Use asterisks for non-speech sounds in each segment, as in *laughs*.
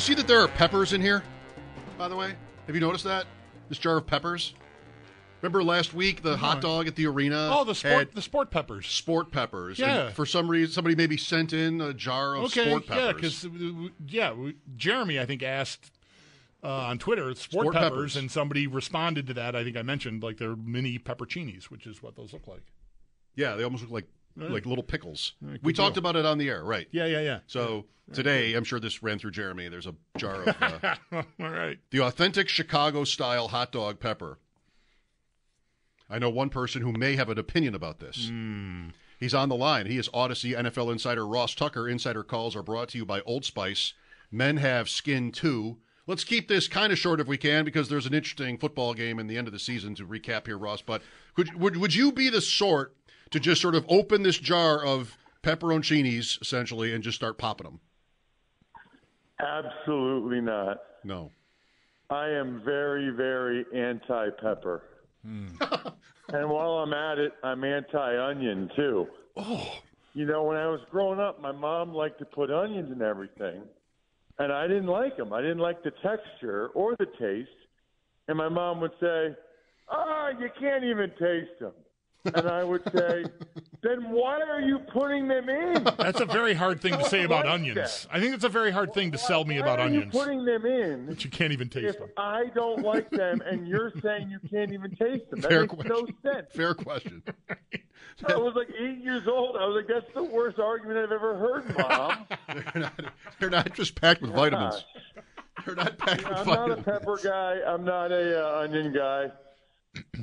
You see that there are peppers in here, by the way? Have you noticed that? This jar of peppers? Remember last week the hot dog at the arena? Oh, the sport, the sport peppers. sport peppers. Yeah. And for some reason, somebody maybe sent in a jar of Okay, sport peppers. yeah, because yeah, we- Jeremy I think asked uh, on Twitter sport, Sport peppers, peppers. and somebody responded to that. I think I mentioned like they're mini pepperoncinis, which is what those look like. yeah, they almost look like like little pickles. good we talked deal. about it on the air, right? Yeah, yeah, yeah. So today, I'm sure this ran through Jeremy. There's a jar of uh, *laughs* All right. the authentic Chicago style hot dog pepper. I know one person who may have an opinion about this. Hmm. He's on the line. He is Audacy NFL insider Ross Tucker. Insider calls are brought to you by Old Spice. Men have skin too. Let's keep this kind of short if we can because there's an interesting football game in the end of the season to recap here, Ross. But could, would would you be the sort to just sort of open this jar of pepperoncinis essentially and just start popping them? Absolutely not. No. I am very, very anti pepper. *laughs* and while I'm at it, I'm anti onion too. Oh, You know, when I was growing up, my mom liked to put onions in everything, and I didn't like them. I didn't like the texture or the taste. And my mom would say, "Ah, you can't even taste them." And I would say, "Then why are you putting them in?" That's a very hard thing to say about like onions. that. I think it's a very hard thing to sell me Why about are onions. You putting them in But you can't even taste them. I don't like them and you're saying you can't even taste them. That Fair makes no question. sense. fair question. *laughs* I was like eight years old. I was like, that's the worst argument I've ever heard, Mom. *laughs* they're, not, they're not just packed with vitamins. They're not packed with I'm not a pepper guy. I'm not a uh, onion guy.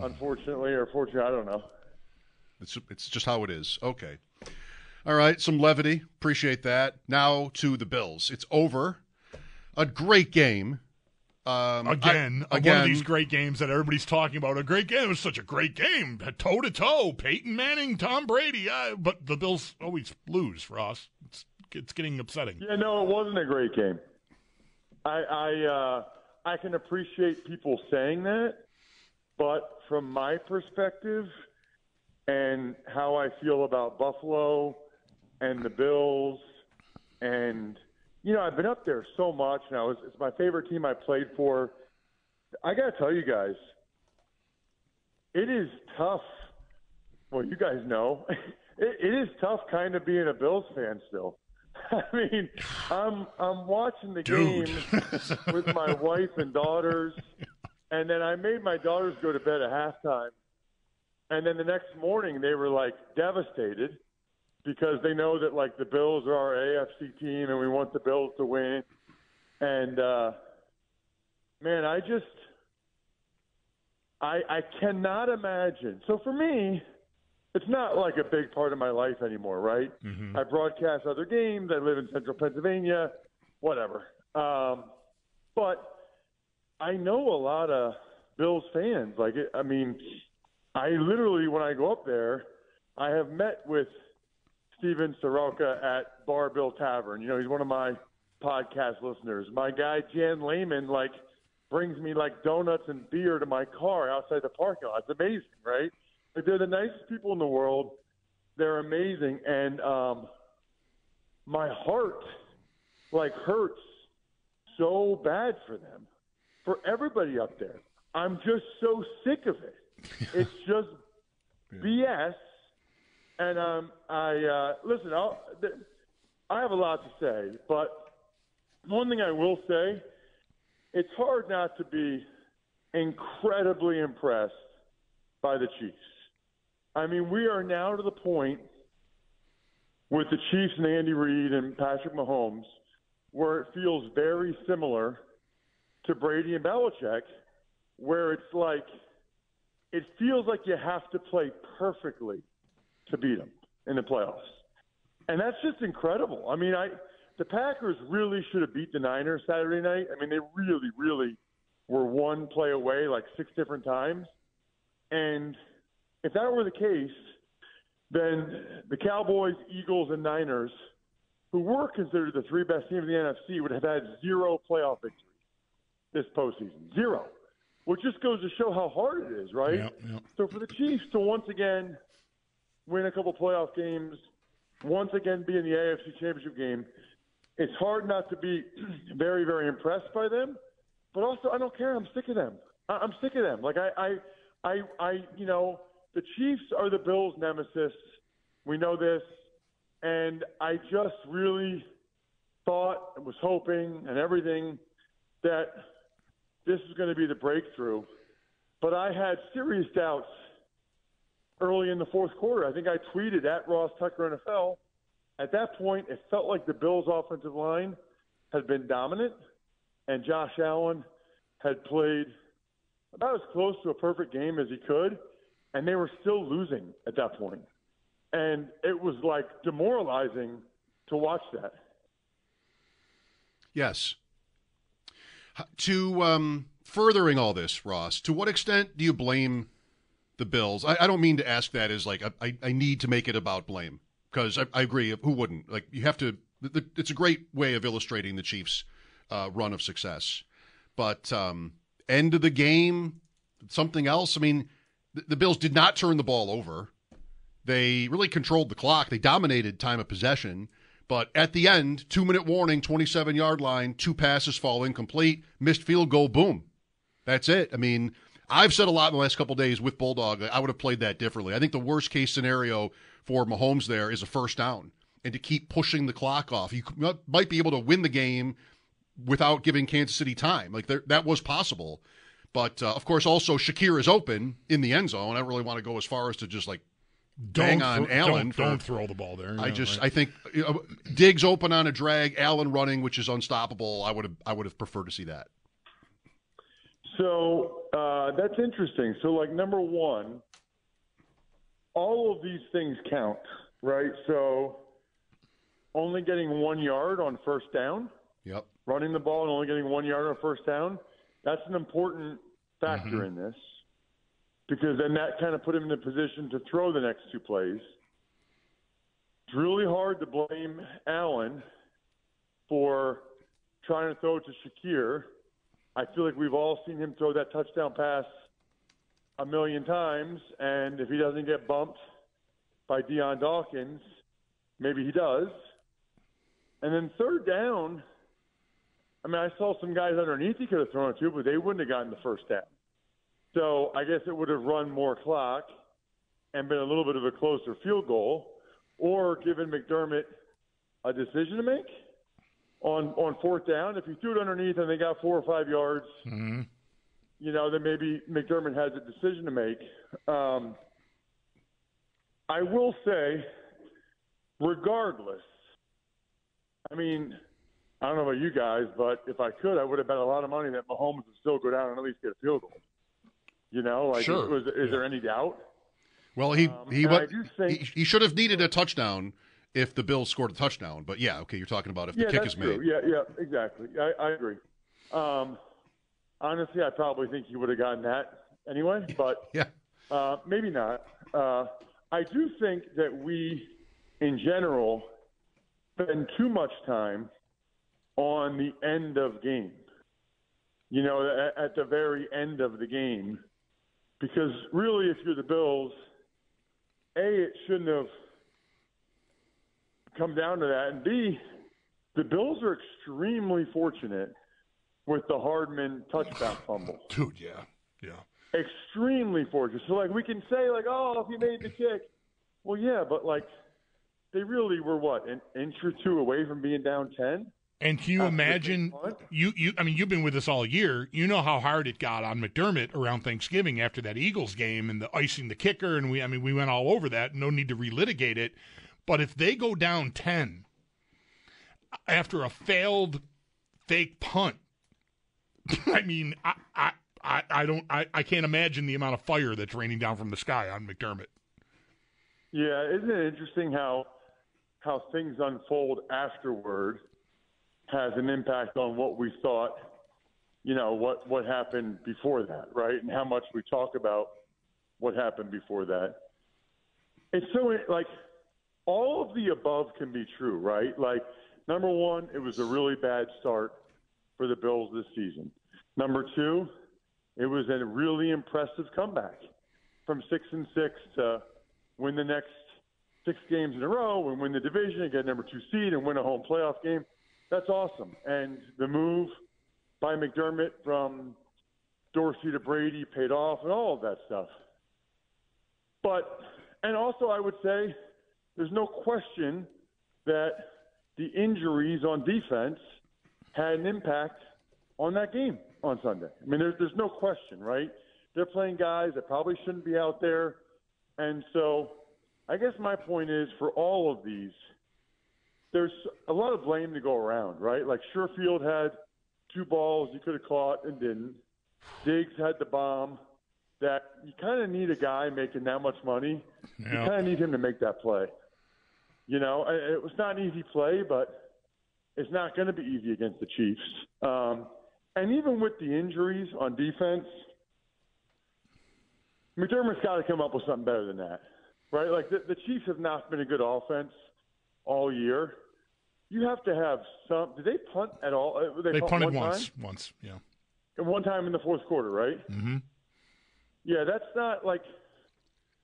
Unfortunately, or fortunately, I don't know. It's, it's just how it is. Okay. All right. Some levity. Appreciate that. Now to the Bills. It's over. A great game. Um, Again, I- one of these great games that everybody's talking about. A great game. It was such a great game, toe to toe. Peyton Manning, Tom Brady. Uh, but the Bills always lose, Ross. It's, it's getting upsetting. Yeah, no, it wasn't a great game. I I uh, I can appreciate people saying that, but from my perspective and how I feel about Buffalo and the Bills, and you know, I've been up there so much now. It's, it's my favorite team I played for. I got to tell you guys, it is tough. Well, you guys know, *laughs* it, it is tough kind of being a Bills fan still. *laughs* I mean, I'm I'm watching the Dude. game with my *laughs* wife and daughters, and then I made my daughters go to bed at halftime, and then the next morning they were like devastated because they know that like the Bills are our AFC team and we want the Bills to win, and uh, man, I just I I cannot imagine. So for me, it's not like a big part of my life anymore, right? I broadcast other games. I live in central Pennsylvania, whatever. Um, but I know a lot of Bills fans. Like, it, I mean, I literally, when I go up there, I have met with Steven Soroka at Bar Bill Tavern. You know, he's one of my podcast listeners. My guy Jan Lehman, like, brings me like donuts and beer to my car outside the parking lot. It's amazing, right? They're the nicest people in the world. They're amazing, and um, my heart like hurts so bad for them, for everybody up there. I'm just so sick of it. *laughs* It's just BS And um, I uh, listen. I'll, th- I have a lot to say, but one thing I will say, it's hard not to be incredibly impressed by the Chiefs. I mean, we are now to the point with the Chiefs and Andy Reid and Patrick Mahomes where it feels very similar to Brady and Belichick, where it's like it feels like you have to play perfectly to beat them in the playoffs, and that's just incredible. I mean, I the Packers really should have beat the Niners Saturday night. I mean, they really, really were one play away like six different times, and if that were the case, then the Cowboys, Eagles, and Niners, who were considered the three best teams in the NFC, would have had zero playoff victories this postseason. Zero. Which just goes to show how hard it is, right? Yep, yep. So for the Chiefs to once again win a couple playoff games, once again be in the AFC Championship game, it's hard not to be *clears throat* very, very impressed by them. But also, I don't care. I'm sick of them. I- I'm sick of them. Like I, I, I, I, you know, the Chiefs are the Bills' nemesis. We know this, and I just really thought and was hoping and everything that this is going to be the breakthrough. But I had serious doubts early in the fourth quarter. I think I tweeted at Ross Tucker NFL. At that point, it felt like the Bills' offensive line had been dominant, and Josh Allen had played about as close to a perfect game as he could, and they were still losing at that point. And it was like demoralizing to watch that. Yes. To um, furthering all this, Ross, to what extent do you blame the Bills? I, I don't mean to ask that as like I, I- need to make it about blame because I, I agree. Who wouldn't? Like you have to. The, it's a great way of illustrating the Chiefs' uh, run of success. But um, end of the game, something else. I mean, the, the Bills did not turn the ball over. They really controlled the clock. They dominated time of possession. But at the end, two minute warning, 27 yard line, two passes fall incomplete, missed field goal, boom. That's it. I mean, I've said a lot in the last couple days with Bulldog. I would have played that differently. I think the worst case scenario for Mahomes there is a first down and to keep pushing the clock off. You might be able to win the game without giving Kansas City time. Like there, that was possible. But uh, of course, also Shakir is open in the end zone. I don't really want to go as far as to just like bang on thro- Allen. Don't, for- don't throw the ball there. I Yeah, just right. I think you know, Diggs open on a drag, Allen running, which is unstoppable. I would have I would have preferred to see that. So uh, that's interesting. So, like, number one, all of these things count, right? So, only getting one yard on first down, Yep. running the ball and only getting one yard on first down, that's an important factor in this because then that kind of put him in a position to throw the next two plays. It's really hard to blame Allen for trying to throw to Shakir. I feel like we've all seen him throw that touchdown pass a million times, and if he doesn't get bumped by Dion Dawkins, maybe he does. And then third down, I mean, I saw some guys underneath he could have thrown it to, but they wouldn't have gotten the first down. So I guess it would have run more clock and been a little bit of a closer field goal, or given McDermott a decision to make on on fourth down. If you threw it underneath and they got four or five yards, you know, then maybe McDermott has a decision to make. Um, I will say, regardless, I mean, I don't know about you guys, but if I could, I would have bet a lot of money that Mahomes would still go down and at least get a field goal. You know, like, Sure. was, is there any doubt? Well, he Um, he, and wa- I do think- he he should have needed a touchdown if the Bills scored a touchdown. But yeah, okay, you're talking about if the yeah, kick that's is made. true. Yeah, yeah, exactly. I, I agree. Um, honestly, I probably think he would have gotten that anyway, *laughs* but Yeah. uh, maybe not. Uh, I do think that we, in general, spend too much time on the end of game. You know, at, at the very end of the game, because really, if you're the Bills, a it shouldn't have come down to that, and b the Bills are extremely fortunate with the Hardman touchdown fumble *laughs* dude, yeah, yeah. extremely fortunate. So like we can say like, oh, if he made the kick, Well, yeah, but like they really were what an inch or two away from being down ten. And can you imagine you you I mean you've been with us all year. You know how hard it got on McDermott around Thanksgiving after that Eagles game and the icing the kicker and we I mean we went all over that. No need to relitigate it. But if they go down 10 after a failed fake punt, *laughs* I mean I I I, I don't I, I can't imagine the amount of fire that's raining down from the sky on McDermott. Yeah, isn't it interesting how how things unfold afterward? Has an impact on what we thought, you know, what, what happened before that, right? And how much we talk about what happened before that. It's so, like, all of the above can be true, right? Like, number one, it was a really bad start for the Bills this season. Number two, it was a really impressive comeback from six and six to win the next six games in a row and win the division and get number two seed and win a home playoff game that's awesome. And the move by McDermott from Dorsey to Brady paid off and all of that stuff. But, and also I would say there's no question that the injuries on defense had an impact on that game on Sunday. I mean, there's, there's no question, right? They're playing guys that probably shouldn't be out there. And so I guess my point is for all of these – there's a lot of blame to go around, right? Like Sherfield had two balls he could have caught and didn't. Diggs had the bomb. That you kind of need a guy making that much money. You kind of need him to make that play. You know, it was not an easy play, but it's not going to be easy against the Chiefs. Um, and even with the injuries on defense, McDermott's got to come up with something better than that, right? Like the, the Chiefs have not been a good offense all year. You have to have some. Did they punt at all? Uh, they, they punt punted once. Time? Once, yeah. And one time in the fourth quarter, right? Mm-hmm. Yeah, that's not like.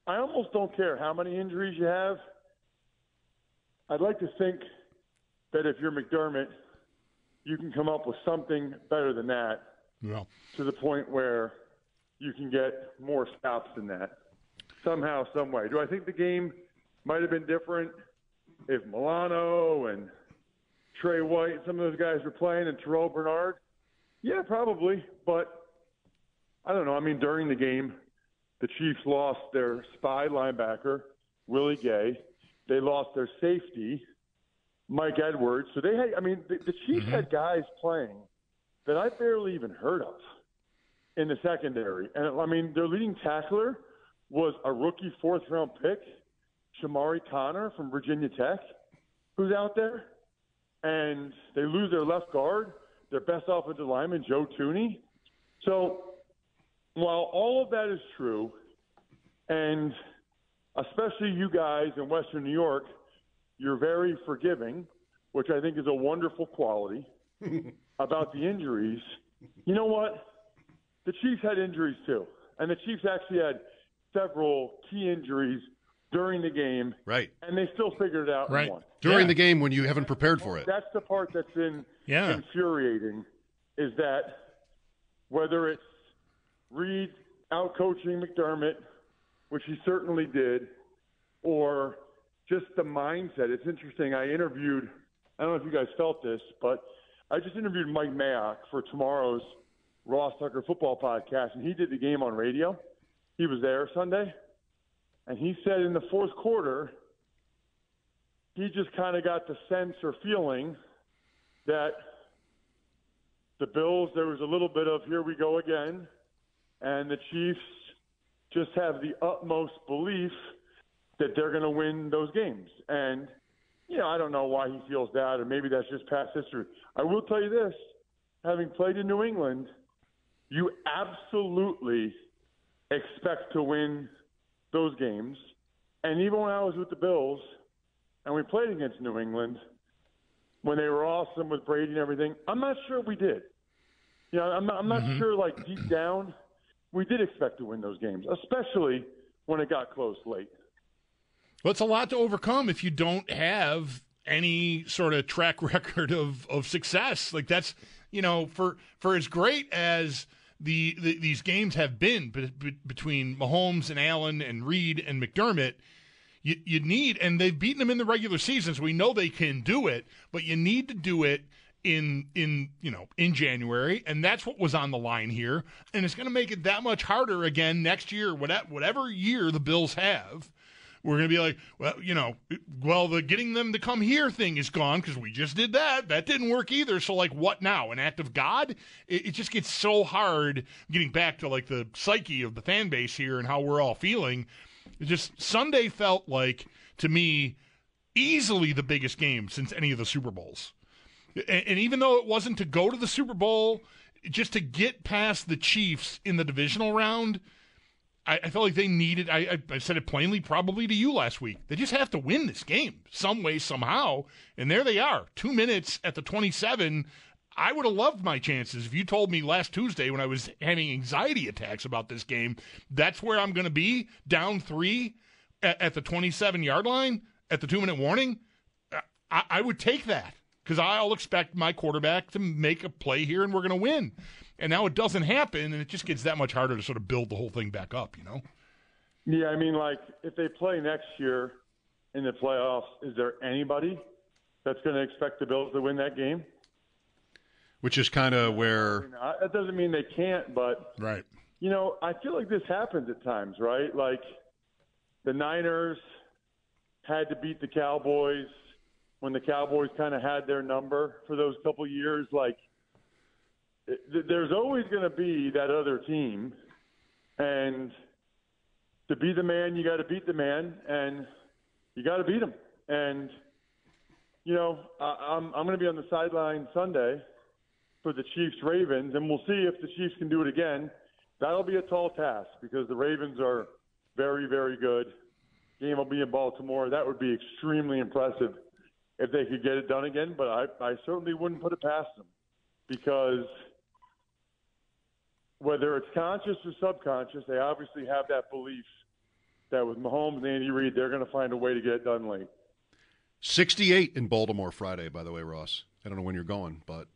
I almost don't care how many injuries you have. I'd like to think that if you're McDermott, you can come up with something better than that. Yeah. To the point where you can get more stops than that somehow, some way. Do I think the game might have been different? If Milano and Trey White, some of those guys were playing, and Terrel Bernard, yeah, probably. But I don't know. I mean, during the game, the Chiefs lost their spy linebacker, Willie Gay. They lost their safety, Mike Edwards. So they had, I mean, the, the Chiefs mm-hmm. had guys playing that I barely even heard of in the secondary. And I mean, their leading tackler was a rookie fourth round pick Chamarri Conner from Virginia Tech, who's out there, and they lose their left guard, their best offensive lineman, Joe Thuney. So while all of that is true, and especially you guys in Western New York, you're very forgiving, which I think is a wonderful quality *laughs* about the injuries. You know what? The Chiefs had injuries too. And the Chiefs actually had several key injuries during the game. Right. And they still figured it out right. During yeah. the game when you haven't prepared for it. That's the part that's been yeah. infuriating is that whether it's Reid out coaching McDermott, which he certainly did, or just the mindset. It's interesting. I interviewed, I don't know if you guys felt this, but I just interviewed Mike Mayock for tomorrow's Ross Tucker football podcast, and he did the game on radio. He was there Sunday. And he said in the fourth quarter, he just kind of got the sense or feeling that the Bills, there was a little bit of here we go again, and the Chiefs just have the utmost belief that they're going to win those games. And, you know, I don't know why he feels that, or maybe that's just past history. I will tell you this having played in New England, you absolutely expect to win those games. And even when I was with the Bills and we played against New England, when they were awesome with Brady and everything, I'm not sure we did. You know, I'm not, I'm not mm-hmm. sure, like, deep down, we did expect to win those games, especially when it got close late. Well, it's a lot to overcome if you don't have any sort of track *laughs* record of, of success. Like, that's, you know, for, for as great as – the, the these games have been be, be, between Mahomes and Allen and Reid and McDermott. you, you need, and they've beaten them in the regular season, so we know they can do it, but you need to do it in in you know in January, and that's what was on the line here, and it's going to make it that much harder again next year, whatever whatever year the Bills have. We're going to be like, well, you know, well, the getting them to come here thing is gone because we just did that. That didn't work either. So, like, what now? An act of God? It, it just gets so hard getting back to like the psyche of the fan base here and how we're all feeling. It just Sunday felt like to me easily the biggest game since any of the Super Bowls. And, and even though it wasn't to go to the Super Bowl, just to get past the Chiefs in the divisional round I, I felt like they needed. I, I, said it plainly, probably to you last week. They just have to win this game some way, somehow. And there they are, two minutes at the 27. I would have loved my chances if you told me last Tuesday when I was having anxiety attacks about this game. That's where I'm going to be, down three at, at the 27 yard line at the two minute warning. I, I would take that because I'll expect my quarterback to make a play here and we're going to win. And now it doesn't happen, and it just gets that much harder to sort of build the whole thing back up, you know? Yeah, I mean, like, if they play next year in the playoffs, is there anybody that's going to expect the Bills to win that game? Which is kind of where. That doesn't mean they can't, but. Right. You know, I feel like this happens at times, right? Like, the Niners had to beat the Cowboys when the Cowboys kind of had their number for those couple years. Like, there's always going to be that other team, and to be the man, you got to beat the man, and you got to beat them. And you know, I, I'm I'm going to be on the sideline Sunday for the Chiefs Ravens, and we'll see if the Chiefs can do it again. That'll be a tall task because the Ravens are very very good. Game will be in Baltimore. That would be extremely impressive if they could get it done again. But I I certainly wouldn't put it past them because whether it's conscious or subconscious, they obviously have that belief that with Mahomes and Andy Reid, they're going to find a way to get it done late. 68 in Baltimore Friday, by the way, Ross. I don't know when you're going, but.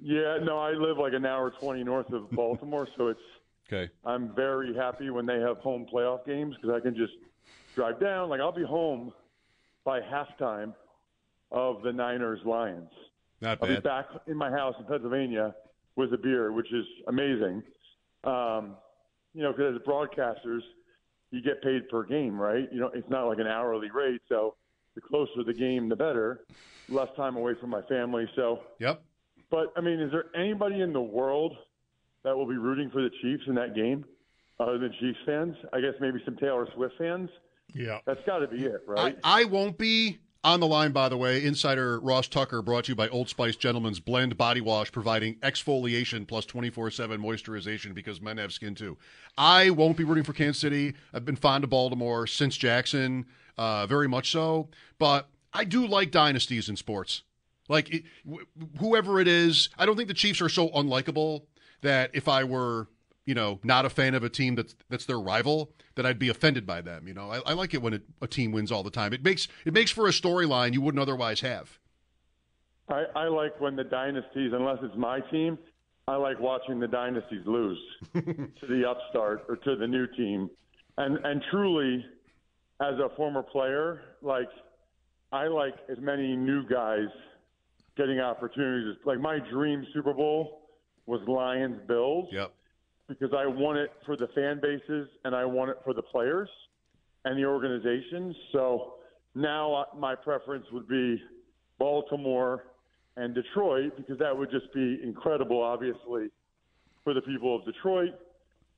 Yeah, no, I live like an hour 20 north of *laughs* Baltimore, so it's. Okay. I'm very happy when they have home playoff games because I can just drive down. Like, I'll be home by halftime of the Niners Lions. Not bad. I'll be back in my house in Pennsylvania with a beer, which is amazing. Um, you know, because as broadcasters, you get paid per game, right? You know, it's not like an hourly rate. So the closer the game, the better. Less time away from my family. So, yep. But I mean, is there anybody in the world that will be rooting for the Chiefs in that game, other than Chiefs fans? I guess maybe some Taylor Swift fans. Yeah, that's got to be it, right? I, I won't be. On the line, by the way, insider Ross Tucker brought to you by Old Spice Gentleman's Blend Body Wash, providing exfoliation plus 24 7 moisturization because men have skin too. I won't be rooting for Kansas City. I've been fond of Baltimore since Jackson, uh, very much so. But I do like dynasties in sports. Like, it, wh- whoever it is, I don't think the Chiefs are so unlikable that if I were you know, not a fan of a team that's that's their rival, that I'd be offended by them. You know, I, I like it when a, a, team wins all the time. It makes it makes for a storyline you wouldn't otherwise have. I, I like when the dynasties, unless it's my team, I like watching the dynasties lose *laughs* to the upstart or to the new team. And and truly, as a former player, like I like as many new guys getting opportunities. Like my dream Super Bowl was Lions Bills. Yep because I want it for the fan bases and I want it for the players and the organizations. So now uh, my preference would be Baltimore and Detroit because that would just be incredible, obviously, for the people of Detroit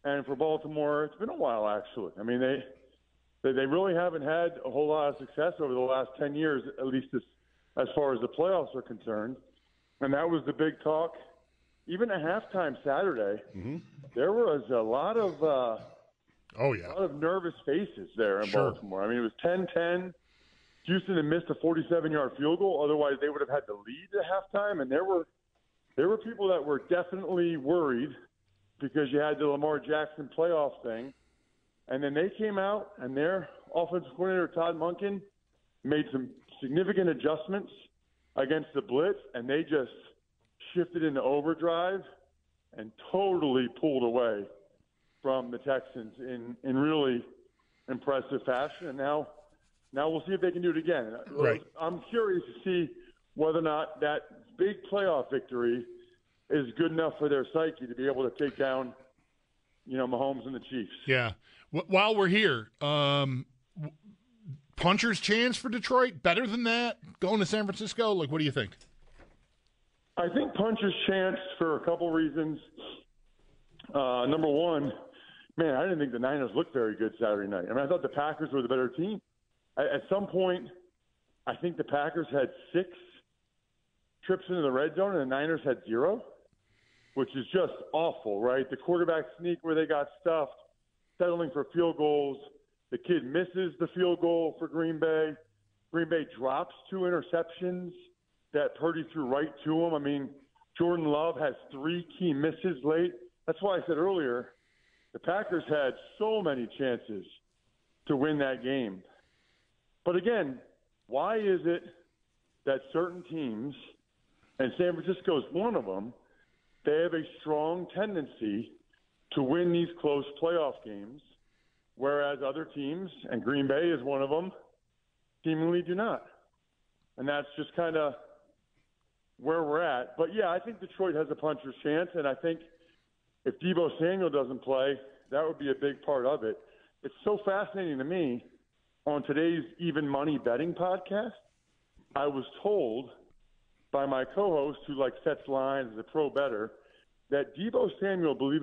and for Baltimore. It's been a while, actually. I mean, they they, they really haven't had a whole lot of success over the last ten years, at least as as far as the playoffs are concerned. And that was the big talk even at halftime Saturday, mm-hmm. there was a lot of uh, oh yeah, a lot of nervous faces there in sure. Baltimore. I mean, it was 10-10. Houston had missed a 47-yard field goal. Otherwise, they would have had the lead at halftime. And there were there were people that were definitely worried because you had the Lamar Jackson playoff thing. And then they came out, and their offensive coordinator Todd Monken made some significant adjustments against the blitz, and they just shifted into overdrive and totally pulled away from the Texans in, in really impressive fashion. And now Now we'll see if they can do it again. Right. I'm curious to see whether or not that big playoff victory is good enough for their psyche to be able to take down, you know, Mahomes and the Chiefs. Yeah. W- while we're here, um, puncher's chance for Detroit better than that going to San Francisco. Like, what do you think? I think Puncher's chance for a couple reasons. Uh, number one, man, I didn't think the Niners looked very good Saturday night. I mean, I thought the Packers were the better team. At, at some point, I think the Packers had six trips into the red zone, and the Niners had zero, which is just awful, right? The quarterback sneak where they got stuffed, settling for field goals. The kid misses the field goal for Green Bay. Green Bay drops two interceptions that Purdy threw right to him. I mean, Jordan Love has three key misses late. That's why I said earlier the Packers had so many chances to win that game. But again, why is it that certain teams, and San Francisco is one of them, they have a strong tendency to win these close playoff games, whereas other teams, and Green Bay is one of them, seemingly do not. And that's just kind of where we're at. But yeah, I think Detroit has a puncher's chance, and I think if Deebo Samuel doesn't play, that would be a big part of it. It's so fascinating to me. On today's Even Money betting podcast, I was told by my co-host, who like sets lines, as a pro bettor, that Deebo Samuel, believe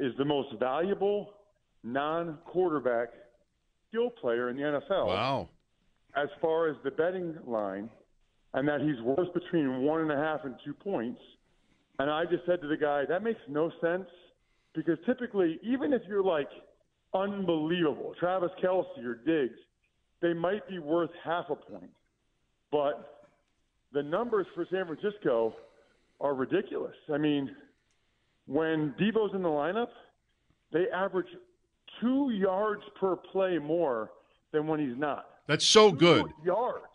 is the most valuable non-quarterback skill player in the NFL. Wow. as far as the betting line, and that he's worth between one and a half and two points. And I just said to the guy, that makes no sense because typically, even if you're like unbelievable, Travis Kelce or Diggs, they might be worth half a point. But the numbers for San Francisco are ridiculous. I mean, when Deebo's in the lineup, they average two yards per play more than when he's not. That's so good.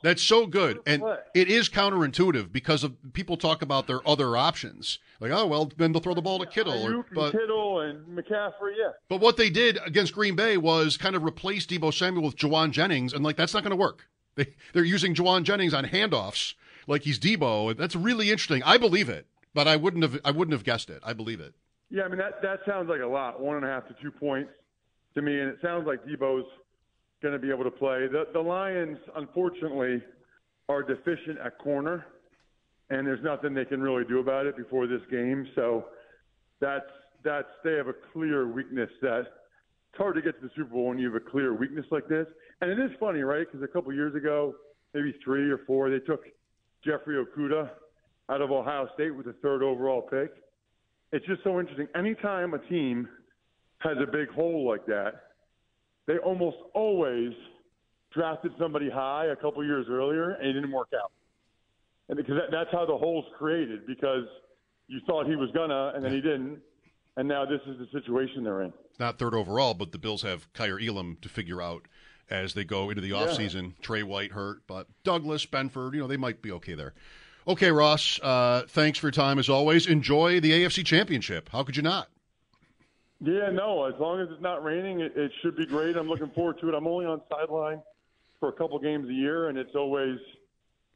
That's so good. And it is counterintuitive because of people talk about their other options. Like, oh well, then they'll throw the ball to Kittle. Or, but Kittle and McCaffrey, yeah. but what they did against Green Bay was kind of replace Deebo Samuel with Jauan Jennings, and like that's not going to work. They they're using Jauan Jennings on handoffs like he's Deebo. That's really interesting. I believe it, but I wouldn't have I wouldn't have guessed it. I believe it. Yeah, I mean that that sounds like a lot, one and a half to two points to me, and it sounds like Deebo's going to be able to play. The the Lions, unfortunately, are deficient at corner, and there's nothing they can really do about it before this game. So that's that's they have a clear weakness that it's hard to get to the Super Bowl when you have a clear weakness like this. And it is funny, right? Because a couple years ago, maybe three or four, they took Jeffrey Okudah out of Ohio State with the third overall pick it's just so interesting. Anytime a team has a big hole like that, they almost always drafted somebody high a couple years earlier and it didn't work out. And because that, that's how the hole's created because you thought he was gonna and then he didn't, and now this is the situation they're in. It's not third overall, but the Bills have Kaiir Elam to figure out as they go into the offseason. Trey White hurt, but Douglas, Benford, you know, they might be okay there. Okay, Ross, uh, thanks for your time as always. Enjoy the AFC Championship. How could you not? Yeah, no. As long as it's not raining, it, it should be great. I'm looking forward to it. I'm only on sideline for a couple games a year, and it's always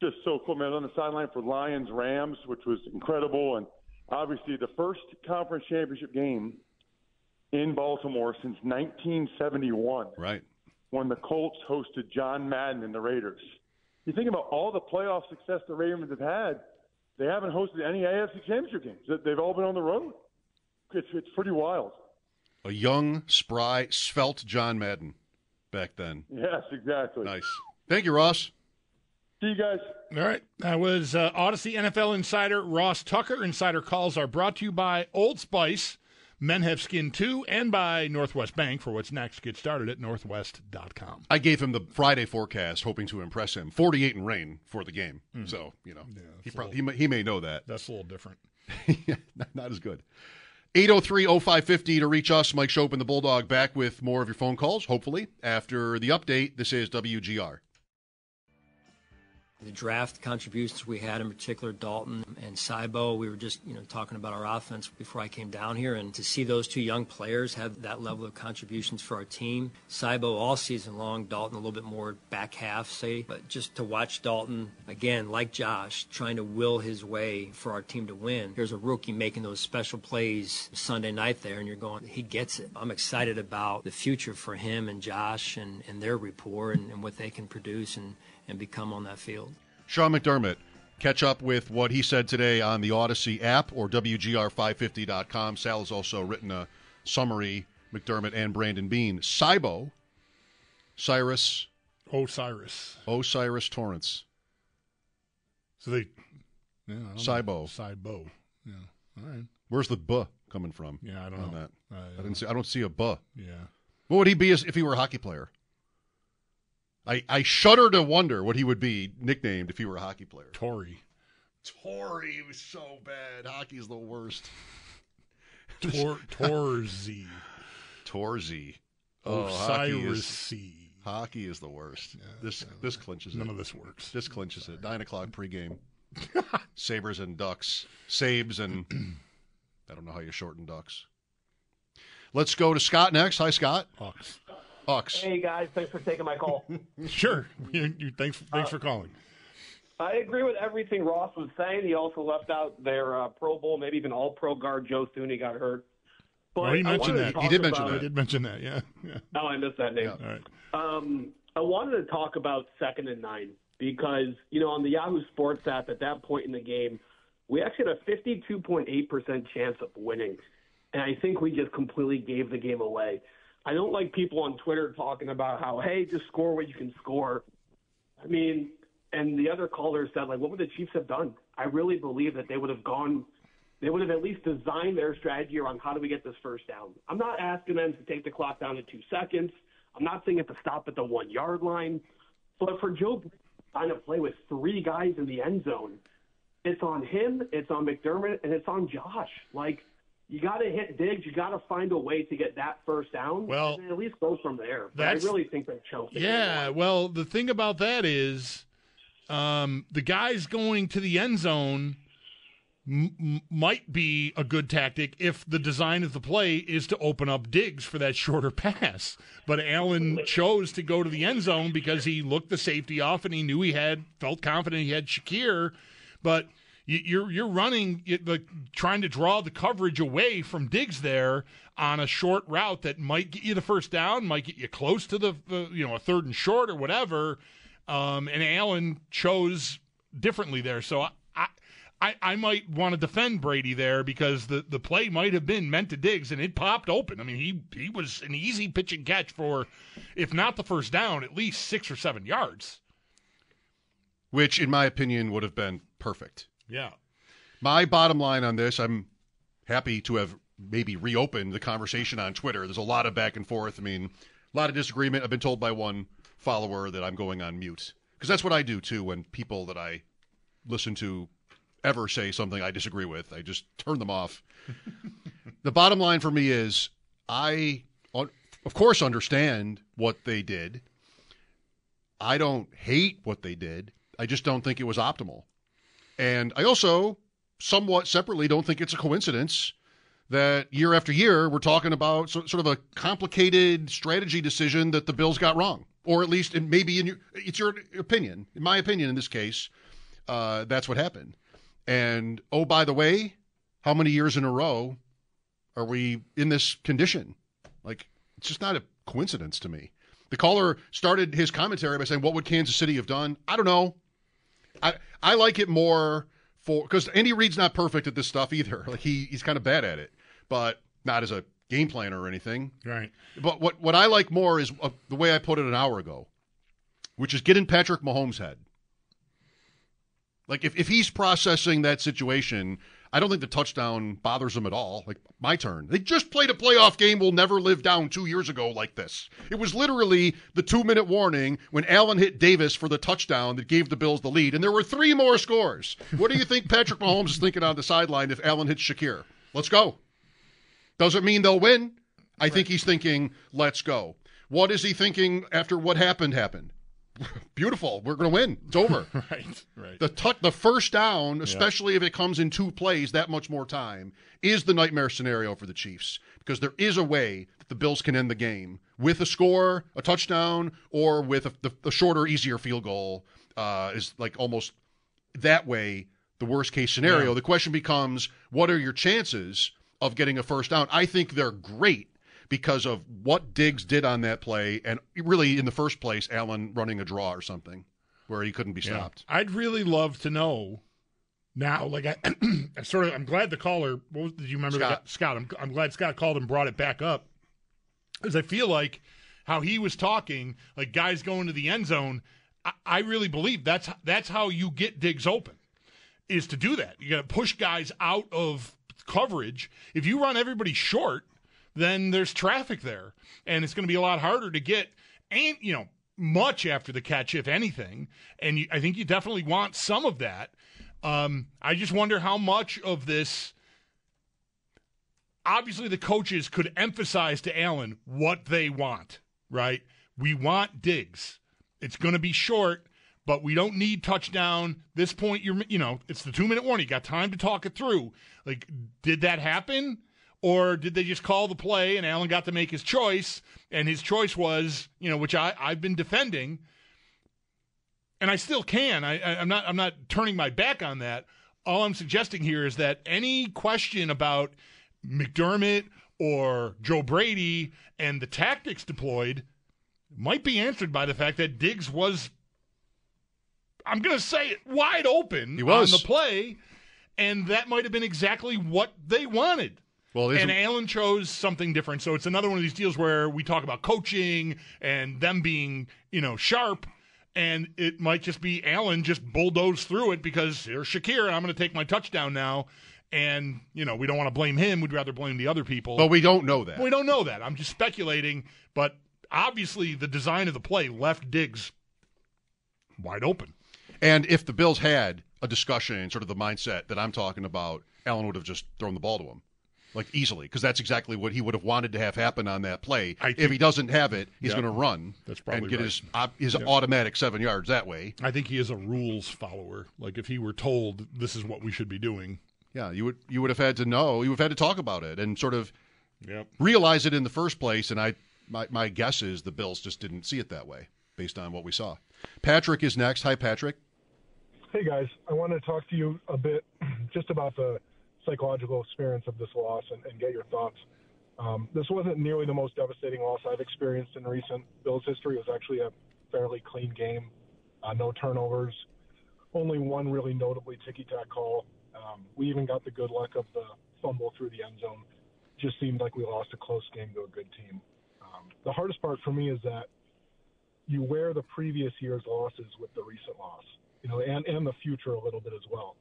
just so cool. Man, I was on the sideline for Lions Rams, which was incredible, and obviously the first conference championship game in Baltimore since 1971, Right. when the Colts hosted John Madden and the Raiders. You think about all the playoff success the Ravens have had. They haven't hosted any AFC championship games. They- They've all been on the road. It's it's pretty wild. A young, spry, svelte John Madden back then. Yes, exactly. Nice. Thank you, Ross. See you guys. All right. That was uh, Audacy NFL insider Ross Tucker. Insider calls are brought to you by Old Spice. Men Have Skin Too, and by Northwest Bank for what's next. Get started at northwest.com. I gave him the Friday forecast, hoping to impress him. 48 and rain for the game. Mm. So, you know, yeah, he, probably, he, may, he may know that. That's a little different. *laughs* not, not as good. 803 0550 to reach us. Mike Schopp and the Bulldog back with more of your phone calls, hopefully, after the update. This is WGR. The draft contributions we had, in particular Dalton and Cybo, we were just you know talking about our offense before I came down here, and to see those two young players have that level of contributions for our team. Cybo all season long, Dalton a little bit more back half, say, but just to watch Dalton again, like Josh, trying to will his way for our team to win. Here's a rookie making those special plays Sunday night there, and you're going, he gets it. I'm excited about the future for him and Josh and, and their rapport and, and what they can produce and and become on that field. Sean McDermott, catch up with what he said today on the Audacy app or WGR550.com. Sal has also written a summary, McDermott and Brandon Beane. Cybo, Cyrus. O'Cyrus. O'Cyrus Torrence. So they. Yeah, Cybo. Cybo. Yeah. All right. Where's the buh coming from? Yeah, I don't know. That? I, I, didn't uh, see. I don't see a buh. Yeah. What would he be if he were a hockey player? I, I shudder to wonder what he would be nicknamed if he were a hockey player. Tory. Tory was so bad. Hockey's the worst. Tor- *laughs* Torzy. Torzy. Oh, Osiris Hockey is the worst. Yeah, this yeah, this clinches none it. None of this works. This clinches it. Nine o'clock pregame. *laughs* Sabres and Ducks. Sabes and *clears throat* I don't know how you shorten Ducks. Let's go to Scott next. Hi, Scott. Hawks. Hawks. Hey guys, thanks for taking my call. *laughs* sure, you, *laughs* you, thanks thanks uh, for calling. I agree with everything Ross was saying. He also left out their uh, Pro Bowl, maybe even All Pro guard Joe Thuney got hurt. But well, he mentioned that. He did mention that. He did mention that. Yeah. yeah. Oh, I missed that name. Yeah. All right. Um, I wanted to talk about second and nine because you know on the Yahoo Sports app at that point in the game, we actually had a 52.8 percent chance of winning, and I think we just completely gave the game away. I don't like people on Twitter talking about how, hey, just score what you can score. I mean, and the other caller said, like, what would the Chiefs have done? I really believe that they would have gone, they would have at least designed their strategy around how do we get this first down. I'm not asking them to take the clock down to two seconds. I'm not saying it to stop at the one yard line. But for Joe trying to play with three guys in the end zone, it's on him, it's on McDermott, and it's on Josh. Like, you got to hit Diggs. You got to find a way to get that first down. Well, at least go from there. But I really think they choked. Yeah. Well, the thing about that is, um, the guys going to the end zone m- might be a good tactic if the design of the play is to open up Diggs for that shorter *laughs* pass. But Allen chose to go to the end zone because he looked the safety off and he knew he had felt confident he had Shakir, but you're you're running like trying to draw the coverage away from Diggs there on a short route that might get you the first down, might get you close to the, the you know a third and short or whatever. Um, and Allen chose differently there, so I, I I might want to defend Brady there because the, the play might have been meant to Diggs and it popped open. I mean he he was an easy pitch and catch for, if not the first down, at least six or seven yards. Which, in my opinion, would have been perfect. Yeah. My bottom line on this, I'm happy to have maybe reopened the conversation on Twitter. There's a lot of back and forth. I mean, a lot of disagreement. I've been told by one follower that I'm going on mute because that's what I do too when people that I listen to ever say something I disagree with. I just turn them off. *laughs* the bottom line for me is I, of course, understand what they did. I don't hate what they did. I just don't think it was optimal. And I also, somewhat separately, don't think it's a coincidence that year after year we're talking about sort of a complicated strategy decision that the Bills got wrong, or at least maybe in your it's your opinion. In my opinion, in this case, uh, that's what happened. And oh, by the way, how many years in a row are we in this condition? Like it's just not a coincidence to me. The caller started his commentary by saying, "What would Kansas City have done?" I don't know. I I like it more for because Andy Reid's not perfect at this stuff either. *laughs* Like he he's kind of bad at it, but not as a game planner or anything. Right. But what what I like more is uh, the way I put it an hour ago, which is get in Patrick Mahomes' head. Like if if he's processing that situation, I don't think the touchdown bothers them at all. Like my turn. They just played a playoff game we'll never live down two years ago like this. It was literally the two minute warning when Allen hit Davis for the touchdown that gave the Bills the lead, and there were three more scores. What do you think Patrick Mahomes is thinking on the sideline if Allen hits Shakir? Let's go. Doesn't mean they'll win. I right. think he's thinking, let's go. What is he thinking after what happened happened? *laughs* beautiful. We're going to win. It's over. *laughs* right, right. The tuck, the first down, especially if it comes in two plays, that much more time, is the nightmare scenario for the Chiefs because there is a way that the Bills can end the game with a score, a touchdown, or with a, the, the shorter, easier field goal. Uh, is like almost that way the worst case scenario. Yeah. The question becomes, what are your chances of getting a first down? I think they're great because of what Diggs did on that play, and really in the first place, Allen running a draw or something where he couldn't be stopped. Yeah. I'd really love to know now. Like I, I sort of, I'm glad the caller. Was, did you remember Scott? Scott. I'm, I'm glad Scott called and brought it back up because I feel like how he was talking, like guys going to the end zone. I, I really believe that's that's how you get Diggs open, is to do that. You got to push guys out of coverage. If you run everybody short, then there's traffic there, and it's going to be a lot harder to get. And you know, much after the catch, if anything. And you, I think you definitely want some of that. Um, I just wonder how much of this. Obviously, the coaches could emphasize to Allen what they want, right? We want Diggs. It's going to be short, but we don't need touchdown. This point, you're, you know, it's the two minute warning. You got time to talk it through. Like, did that happen? Or did they just call the play and Allen got to make his choice? And his choice was, you know, which I, I've been defending, and I still can. I, I'm not I'm not turning my back on that. All I'm suggesting here is that any question about McDermott or Joe Brady and the tactics deployed might be answered by the fact that Diggs was I'm going to say it wide open he was. on the play and that might have been exactly what they wanted. Well, and Allen chose something different. So it's another one of these deals where we talk about coaching and them being, you know, sharp. And it might just be Allen just bulldoze through it because here's Shakir, and I'm going to take my touchdown now. And, you know, we don't want to blame him. We'd rather blame the other people. But we don't know that. We don't know that. I'm just speculating. But obviously, the design of the play left Diggs wide open. And if the Bills had a discussion, sort of the mindset that I'm talking about, Allen would have just thrown the ball to him like easily, because that's exactly what he would have wanted to have happen on that play. Think, if he doesn't have it, he's yep, going to run that's probably and get right. his uh, his yep. automatic seven yards that way. I think he is a rules follower. Like if he were told this is what we should be doing, yeah, you would you would have had to know. You would have had to talk about it and sort of yep. realize it in the first place. And I my my guess is the Bills just didn't see it that way based on what we saw. Patrick is next. Hi, Patrick. Hey guys, I want to talk to you a bit just about the psychological experience of this loss and, and get your thoughts. Um, this wasn't nearly the most devastating loss I've experienced in recent Bills history. It was actually a fairly clean game, uh, no turnovers, only one really notably ticky tack call. Um, we even got the good luck of the fumble through the end zone. Just seemed like we lost a close game to a good team. Um, the hardest part for me is that you wear the previous year's losses with the recent loss, you know, and, and the future a little bit as well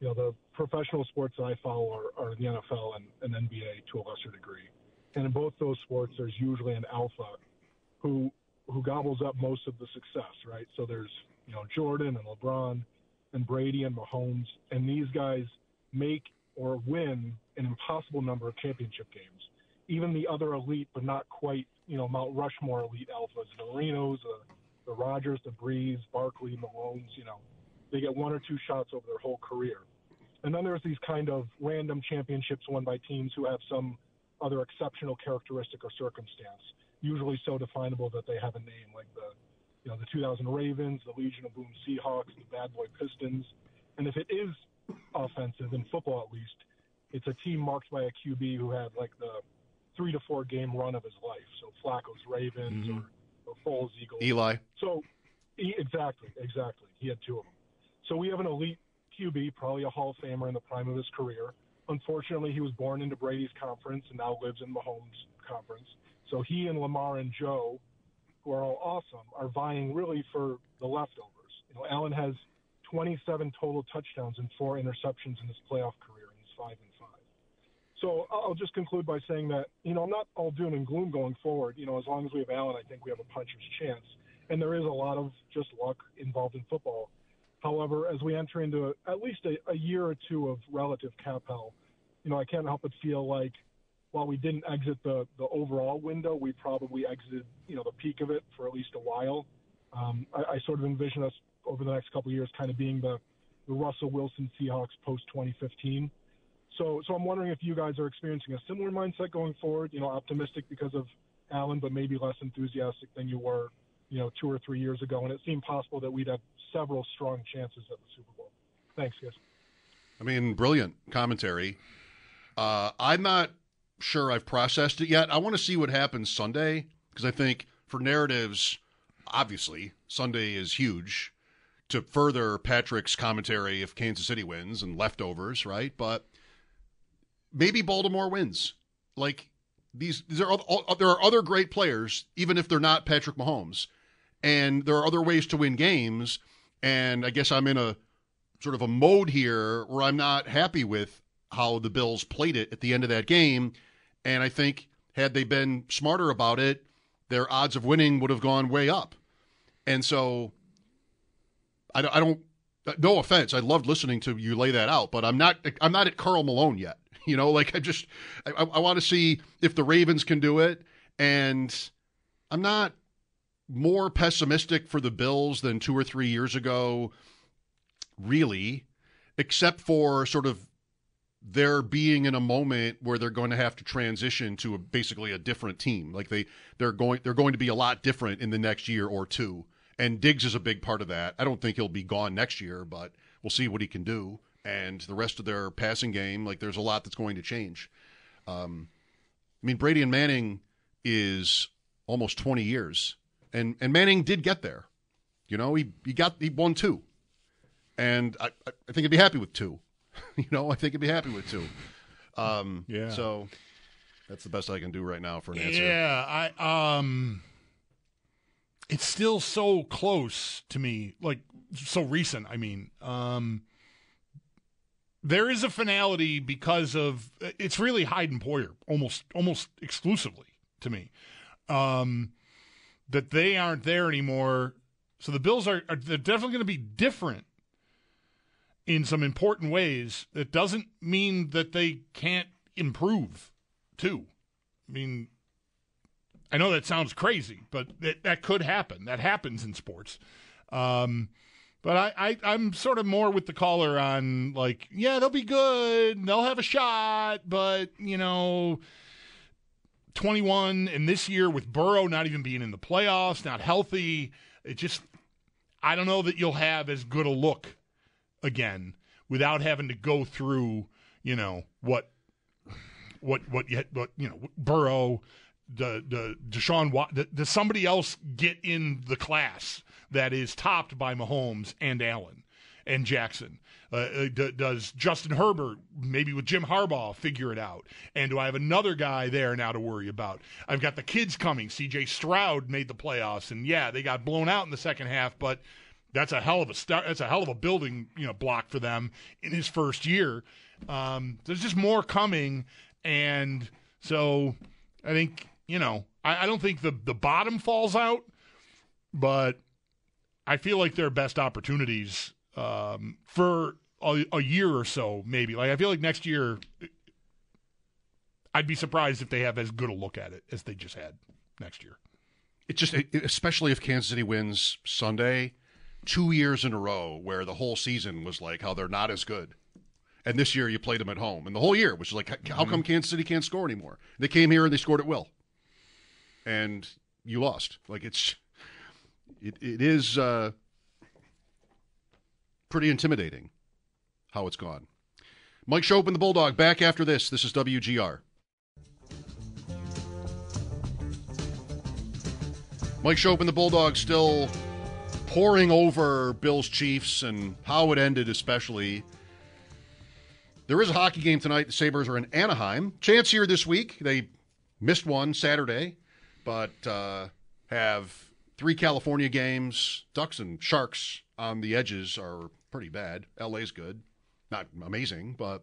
you know, the professional sports that I follow are, are the NFL and, and NBA to a lesser degree. And in both those sports, there's usually an alpha who who gobbles up most of the success, right? So there's you know Jordan and LeBron and Brady and Mahomes, and these guys make or win an impossible number of championship games. Even the other elite, but not quite, you know, Mount Rushmore elite alphas, the Marinos, the, the Rodgers, the Brees, Barkley, Malones, you know, they get one or two shots over their whole career. And then there's these kind of random championships won by teams who have some other exceptional characteristic or circumstance, usually so definable that they have a name, like the you know the 2000 Ravens, the Legion of Boom Seahawks, the Bad Boy Pistons. And if it is offensive in football, at least, it's a team marked by a QB who had like the three to four game run of his life. So Flacco's Ravens mm-hmm. or, or Foles Eagles. Eli. So exactly, exactly. He had two of them. So we have an elite QB, probably a Hall of Famer in the prime of his career. Unfortunately, he was born into Brady's conference and now lives in Mahomes' conference. So he and Lamar and Joe, who are all awesome, are vying really for the leftovers. You know, Allen has 27 total touchdowns and four interceptions in his playoff career. And he's five and five. So I'll just conclude by saying that you know I'm not all doom and gloom going forward. You know, as long as we have Allen, I think we have a puncher's chance. And there is a lot of just luck involved in football. However, as we enter into a, at least a, a year or two of relative cap hell, you know, I can't help but feel like while we didn't exit the the overall window, we probably exited you know the peak of it for at least a while. Um, I, I sort of envision us over the next couple of years kind of being the the Russell Wilson Seahawks post 2015. So, so I'm wondering if you guys are experiencing a similar mindset going forward. You know, optimistic because of Allen, but maybe less enthusiastic than you were, you know, two or three years ago. And it seemed possible that we'd have several strong chances at the Super Bowl. Thanks, guys. I mean, brilliant commentary. Uh, I'm not sure I've processed it yet. I want to see what happens Sunday because I think for narratives, obviously Sunday is huge to further Patrick's commentary if Kansas City wins and leftovers, right? But maybe Baltimore wins. Like these, there are there are other great players, even if they're not Patrick Mahomes, and there are other ways to win games. And I guess I'm in a sort of a mode here where I'm not happy with how the Bills played it at the end of that game. And I think had they been smarter about it, their odds of winning would have gone way up. And so I, I don't. No offense, I loved listening to you lay that out, but I'm not. I'm not at Karl Malone yet. *laughs* You know, like I just I, I want to see if the Ravens can do it, and I'm not more pessimistic for the Bills than two or three years ago, really, except for sort of they're being in a moment where they're going to have to transition to a, basically a different team. Like they they're going they're going to be a lot different in the next year or two and Diggs is a big part of that. I don't think he'll be gone next year, but we'll see what he can do. And the rest of their passing game, like there's a lot that's going to change. Um, I mean, Brady and Manning is almost 20 years, and and Manning did get there. You know, he he got he won two, and I I think he'd be happy with two. *laughs* you know, I think he'd be happy with two. Um, yeah. So that's the best I can do right now for an answer. Yeah, I um it's still so close to me, like so recent. I mean, um, there is a finality because of it's really Hyde and Poyer almost almost exclusively to me. Um, that they aren't there anymore. So the Bills are, are they're definitely going to be different in some important ways. That doesn't mean that they can't improve too. I mean, I know that sounds crazy, but that, that could happen. That happens in sports. Um, but I, I, am sort of more with the caller on like, yeah, they'll be good. They'll have a shot, but, you know, 21 and this year with Burrow not even being in the playoffs, not healthy, it just, I don't know that you'll have as good a look again without having to go through, you know, what, what, what, you, what, you know, Burrow, the the Deshaun does somebody else get in the class that is topped by Mahomes and Allen and Jackson? Uh, uh d- does Justin Herbert maybe with Jim Harbaugh figure it out? And do I have another guy there now to worry about? I've got the kids coming. C.J. Stroud made the playoffs, and yeah, they got blown out in the second half, but that's a hell of a start. That's a hell of a building you know block for them in his first year. Um, there's just more coming, and so I think you know, I, I don't think the the bottom falls out, but I feel like their best opportunities um, for a, a year or so, maybe. Like I feel like next year, I'd be surprised if they have as good a look at it as they just had next year. It's just, especially if Kansas City wins Sunday, two years in a row where the whole season was like how they're not as good. And this year you played them at home. And the whole year was like, how come mm-hmm. Kansas City can't score anymore? They came here and they scored at will and you lost. Like it's it it is uh, pretty intimidating how it's gone. Mike Schopp and the Bulldog back after this. This is WGR. Mike Schopp and the Bulldog still poring over Bills Chiefs and how it ended, especially. There is a hockey game tonight. The Sabres are in Anaheim. Chance here this week. They missed one Saturday but uh, have three California games. Ducks and Sharks on the edges are pretty bad. LA's good, not amazing, but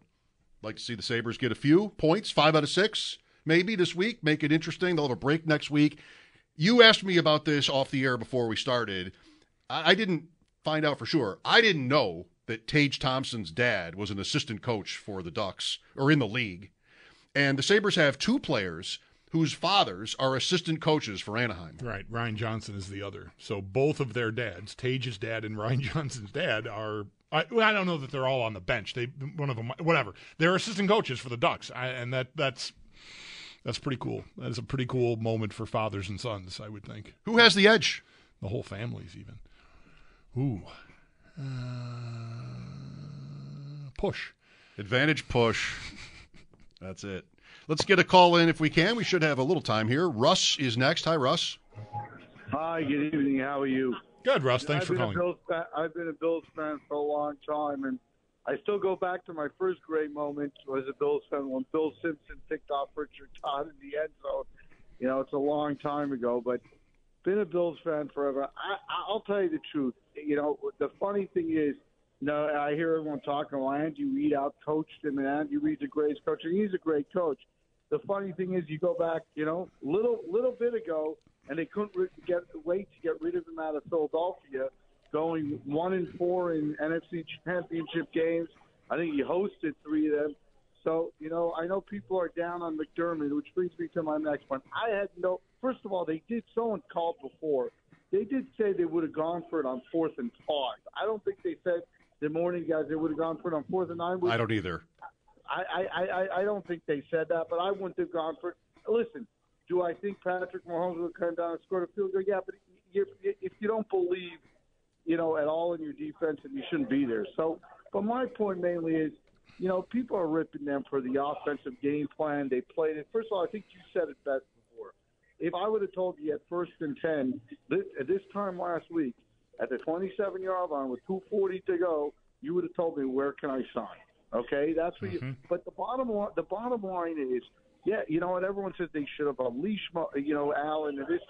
Like to see the Sabres get a few points, five out of six, maybe this week. Make it interesting. They'll have a break next week. You asked me about this off the air before we started. I, I didn't find out for sure. I didn't know that Tage Thompson's dad was an assistant coach for the Ducks or in the league. And the Sabres have two players whose fathers are assistant coaches for Anaheim. Right. Ryan Johnson is the other. So both of their dads, Tage's dad and Ryan *laughs* Johnson's dad, are. I, well, I don't know that they're all on the bench. They one of them, whatever. They're assistant coaches for the Ducks, I, and that that's that's pretty cool. That is a pretty cool moment for fathers and sons, I would think. Who has the edge? The whole families, even. Ooh. Uh, push. Advantage push. That's it. Let's get a call in if we can. We should have a little time here. Russ is next. Hi, Russ. Hi, good evening. How are you? Good, Russ. Thanks I've for calling. Bills I've been a Bills fan for a long time, and I still go back to my first great moment as a Bills fan when Bill Simpson picked off Richard Todd in the end zone. You know, it's a long time ago, but been a Bills fan forever. I, I'll tell you the truth. You know, the funny thing is, you know, I hear everyone talking. Well, Andy Reid out coached him, and Andy Reid's a great coach, and he's a great coach. The funny thing is, you go back, you know, little little bit ago, and they couldn't re- get wait to get rid of him out of Philadelphia, going one and four in NFC Championship games. I think he hosted three of them. So you know, I know people are down on McDermott, which brings me to my next one. I had no. First of all, they did. Someone called before. They did say they would have gone for it on fourth and five. I don't think they said the morning guys they would have gone for it on fourth and nine. I don't either. I, I, I, don't think they said that, but I wouldn't have gone for it. Listen, do I think Patrick Mahomes would come down and score a field goal? Yeah, but if, if you don't believe, you know, at all in your defense, then you shouldn't be there. So, but my point mainly is, you know, people are ripping them for the offensive game plan. They played it. First of all, I think you said it best before. If I would have told you at first and 10, this, at this time last week, at the 27 yard line with 2.40 to go, you would have told me, where can I sign? Okay, that's what. Mm-hmm. You, but the bottom line, the bottom line is, yeah, you know what? Everyone says they should have unleashed, you know, Allen. And this,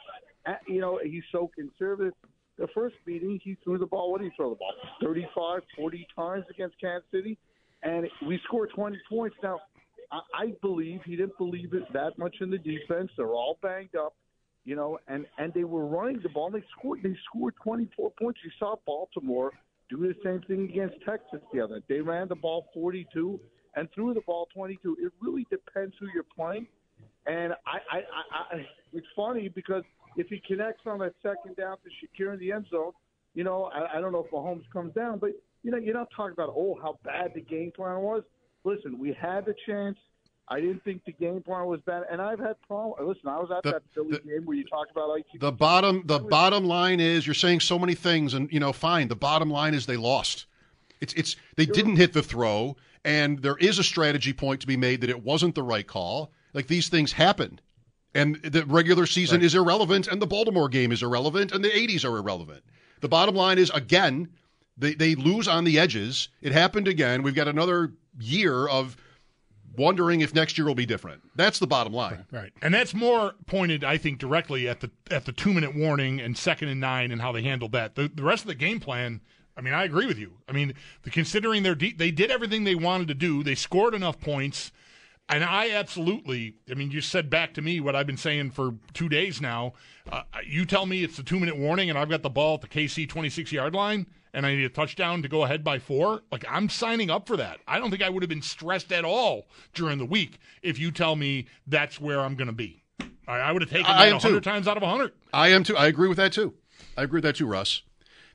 you know, he's so conservative. The first meeting, he threw the ball. What did he throw the ball? 35, 40 times against Kansas City, and we scored 20 points. Now, I, I believe he didn't believe it that much in the defense. They're all banged up, you know, and and they were running the ball. They scored. They scored 24 points. You saw Baltimore do the same thing against Texas the other. They ran the ball 42 and threw the ball 22. It really depends who you're playing. And I, I, I, I it's funny because if he connects on that second down to Shakir in the end zone, you know, I, I don't know if Mahomes comes down, but you know, you're not talking about oh how bad the game plan was. Listen, we had the chance. I didn't think the game plan was bad, and I've had problems. Listen, I was at The- that Philly the- game where you talked about IQ. The bottom the bottom line is you're saying so many things and you know fine the bottom line is they lost. It's it's they didn't hit the throw and there is a strategy point to be made that it wasn't the right call. Like these things happen. And the regular season is irrelevant and the Baltimore game is irrelevant and the 80s are irrelevant. The bottom line is again they they lose on the edges. It happened again. We've got another year of wondering if next year will be different. That's the bottom line. Right, and that's more pointed, I think, directly at the at the two minute warning and second and nine and how they handled that. The the rest of the game plan. I mean, I agree with you. I mean, the, considering their de- they did everything they wanted to do, they scored enough points, and I absolutely. I mean, you said back to me what I've been saying for two days now. Uh, you tell me it's the two minute warning, and I've got the ball at the KC twenty six yard line, and I need a touchdown to go ahead by four. Like I'm signing up for that. I don't think I would have been stressed at all during the week if you tell me that's where I'm going to be. I, I would have taken I that am too. hundred times out of hundred. I am too. I agree with that too. I agree with that too, Russ.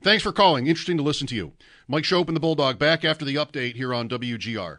Thanks for calling. Interesting to listen to you. Mike Schopp and the Bulldog back after the update here on WGR.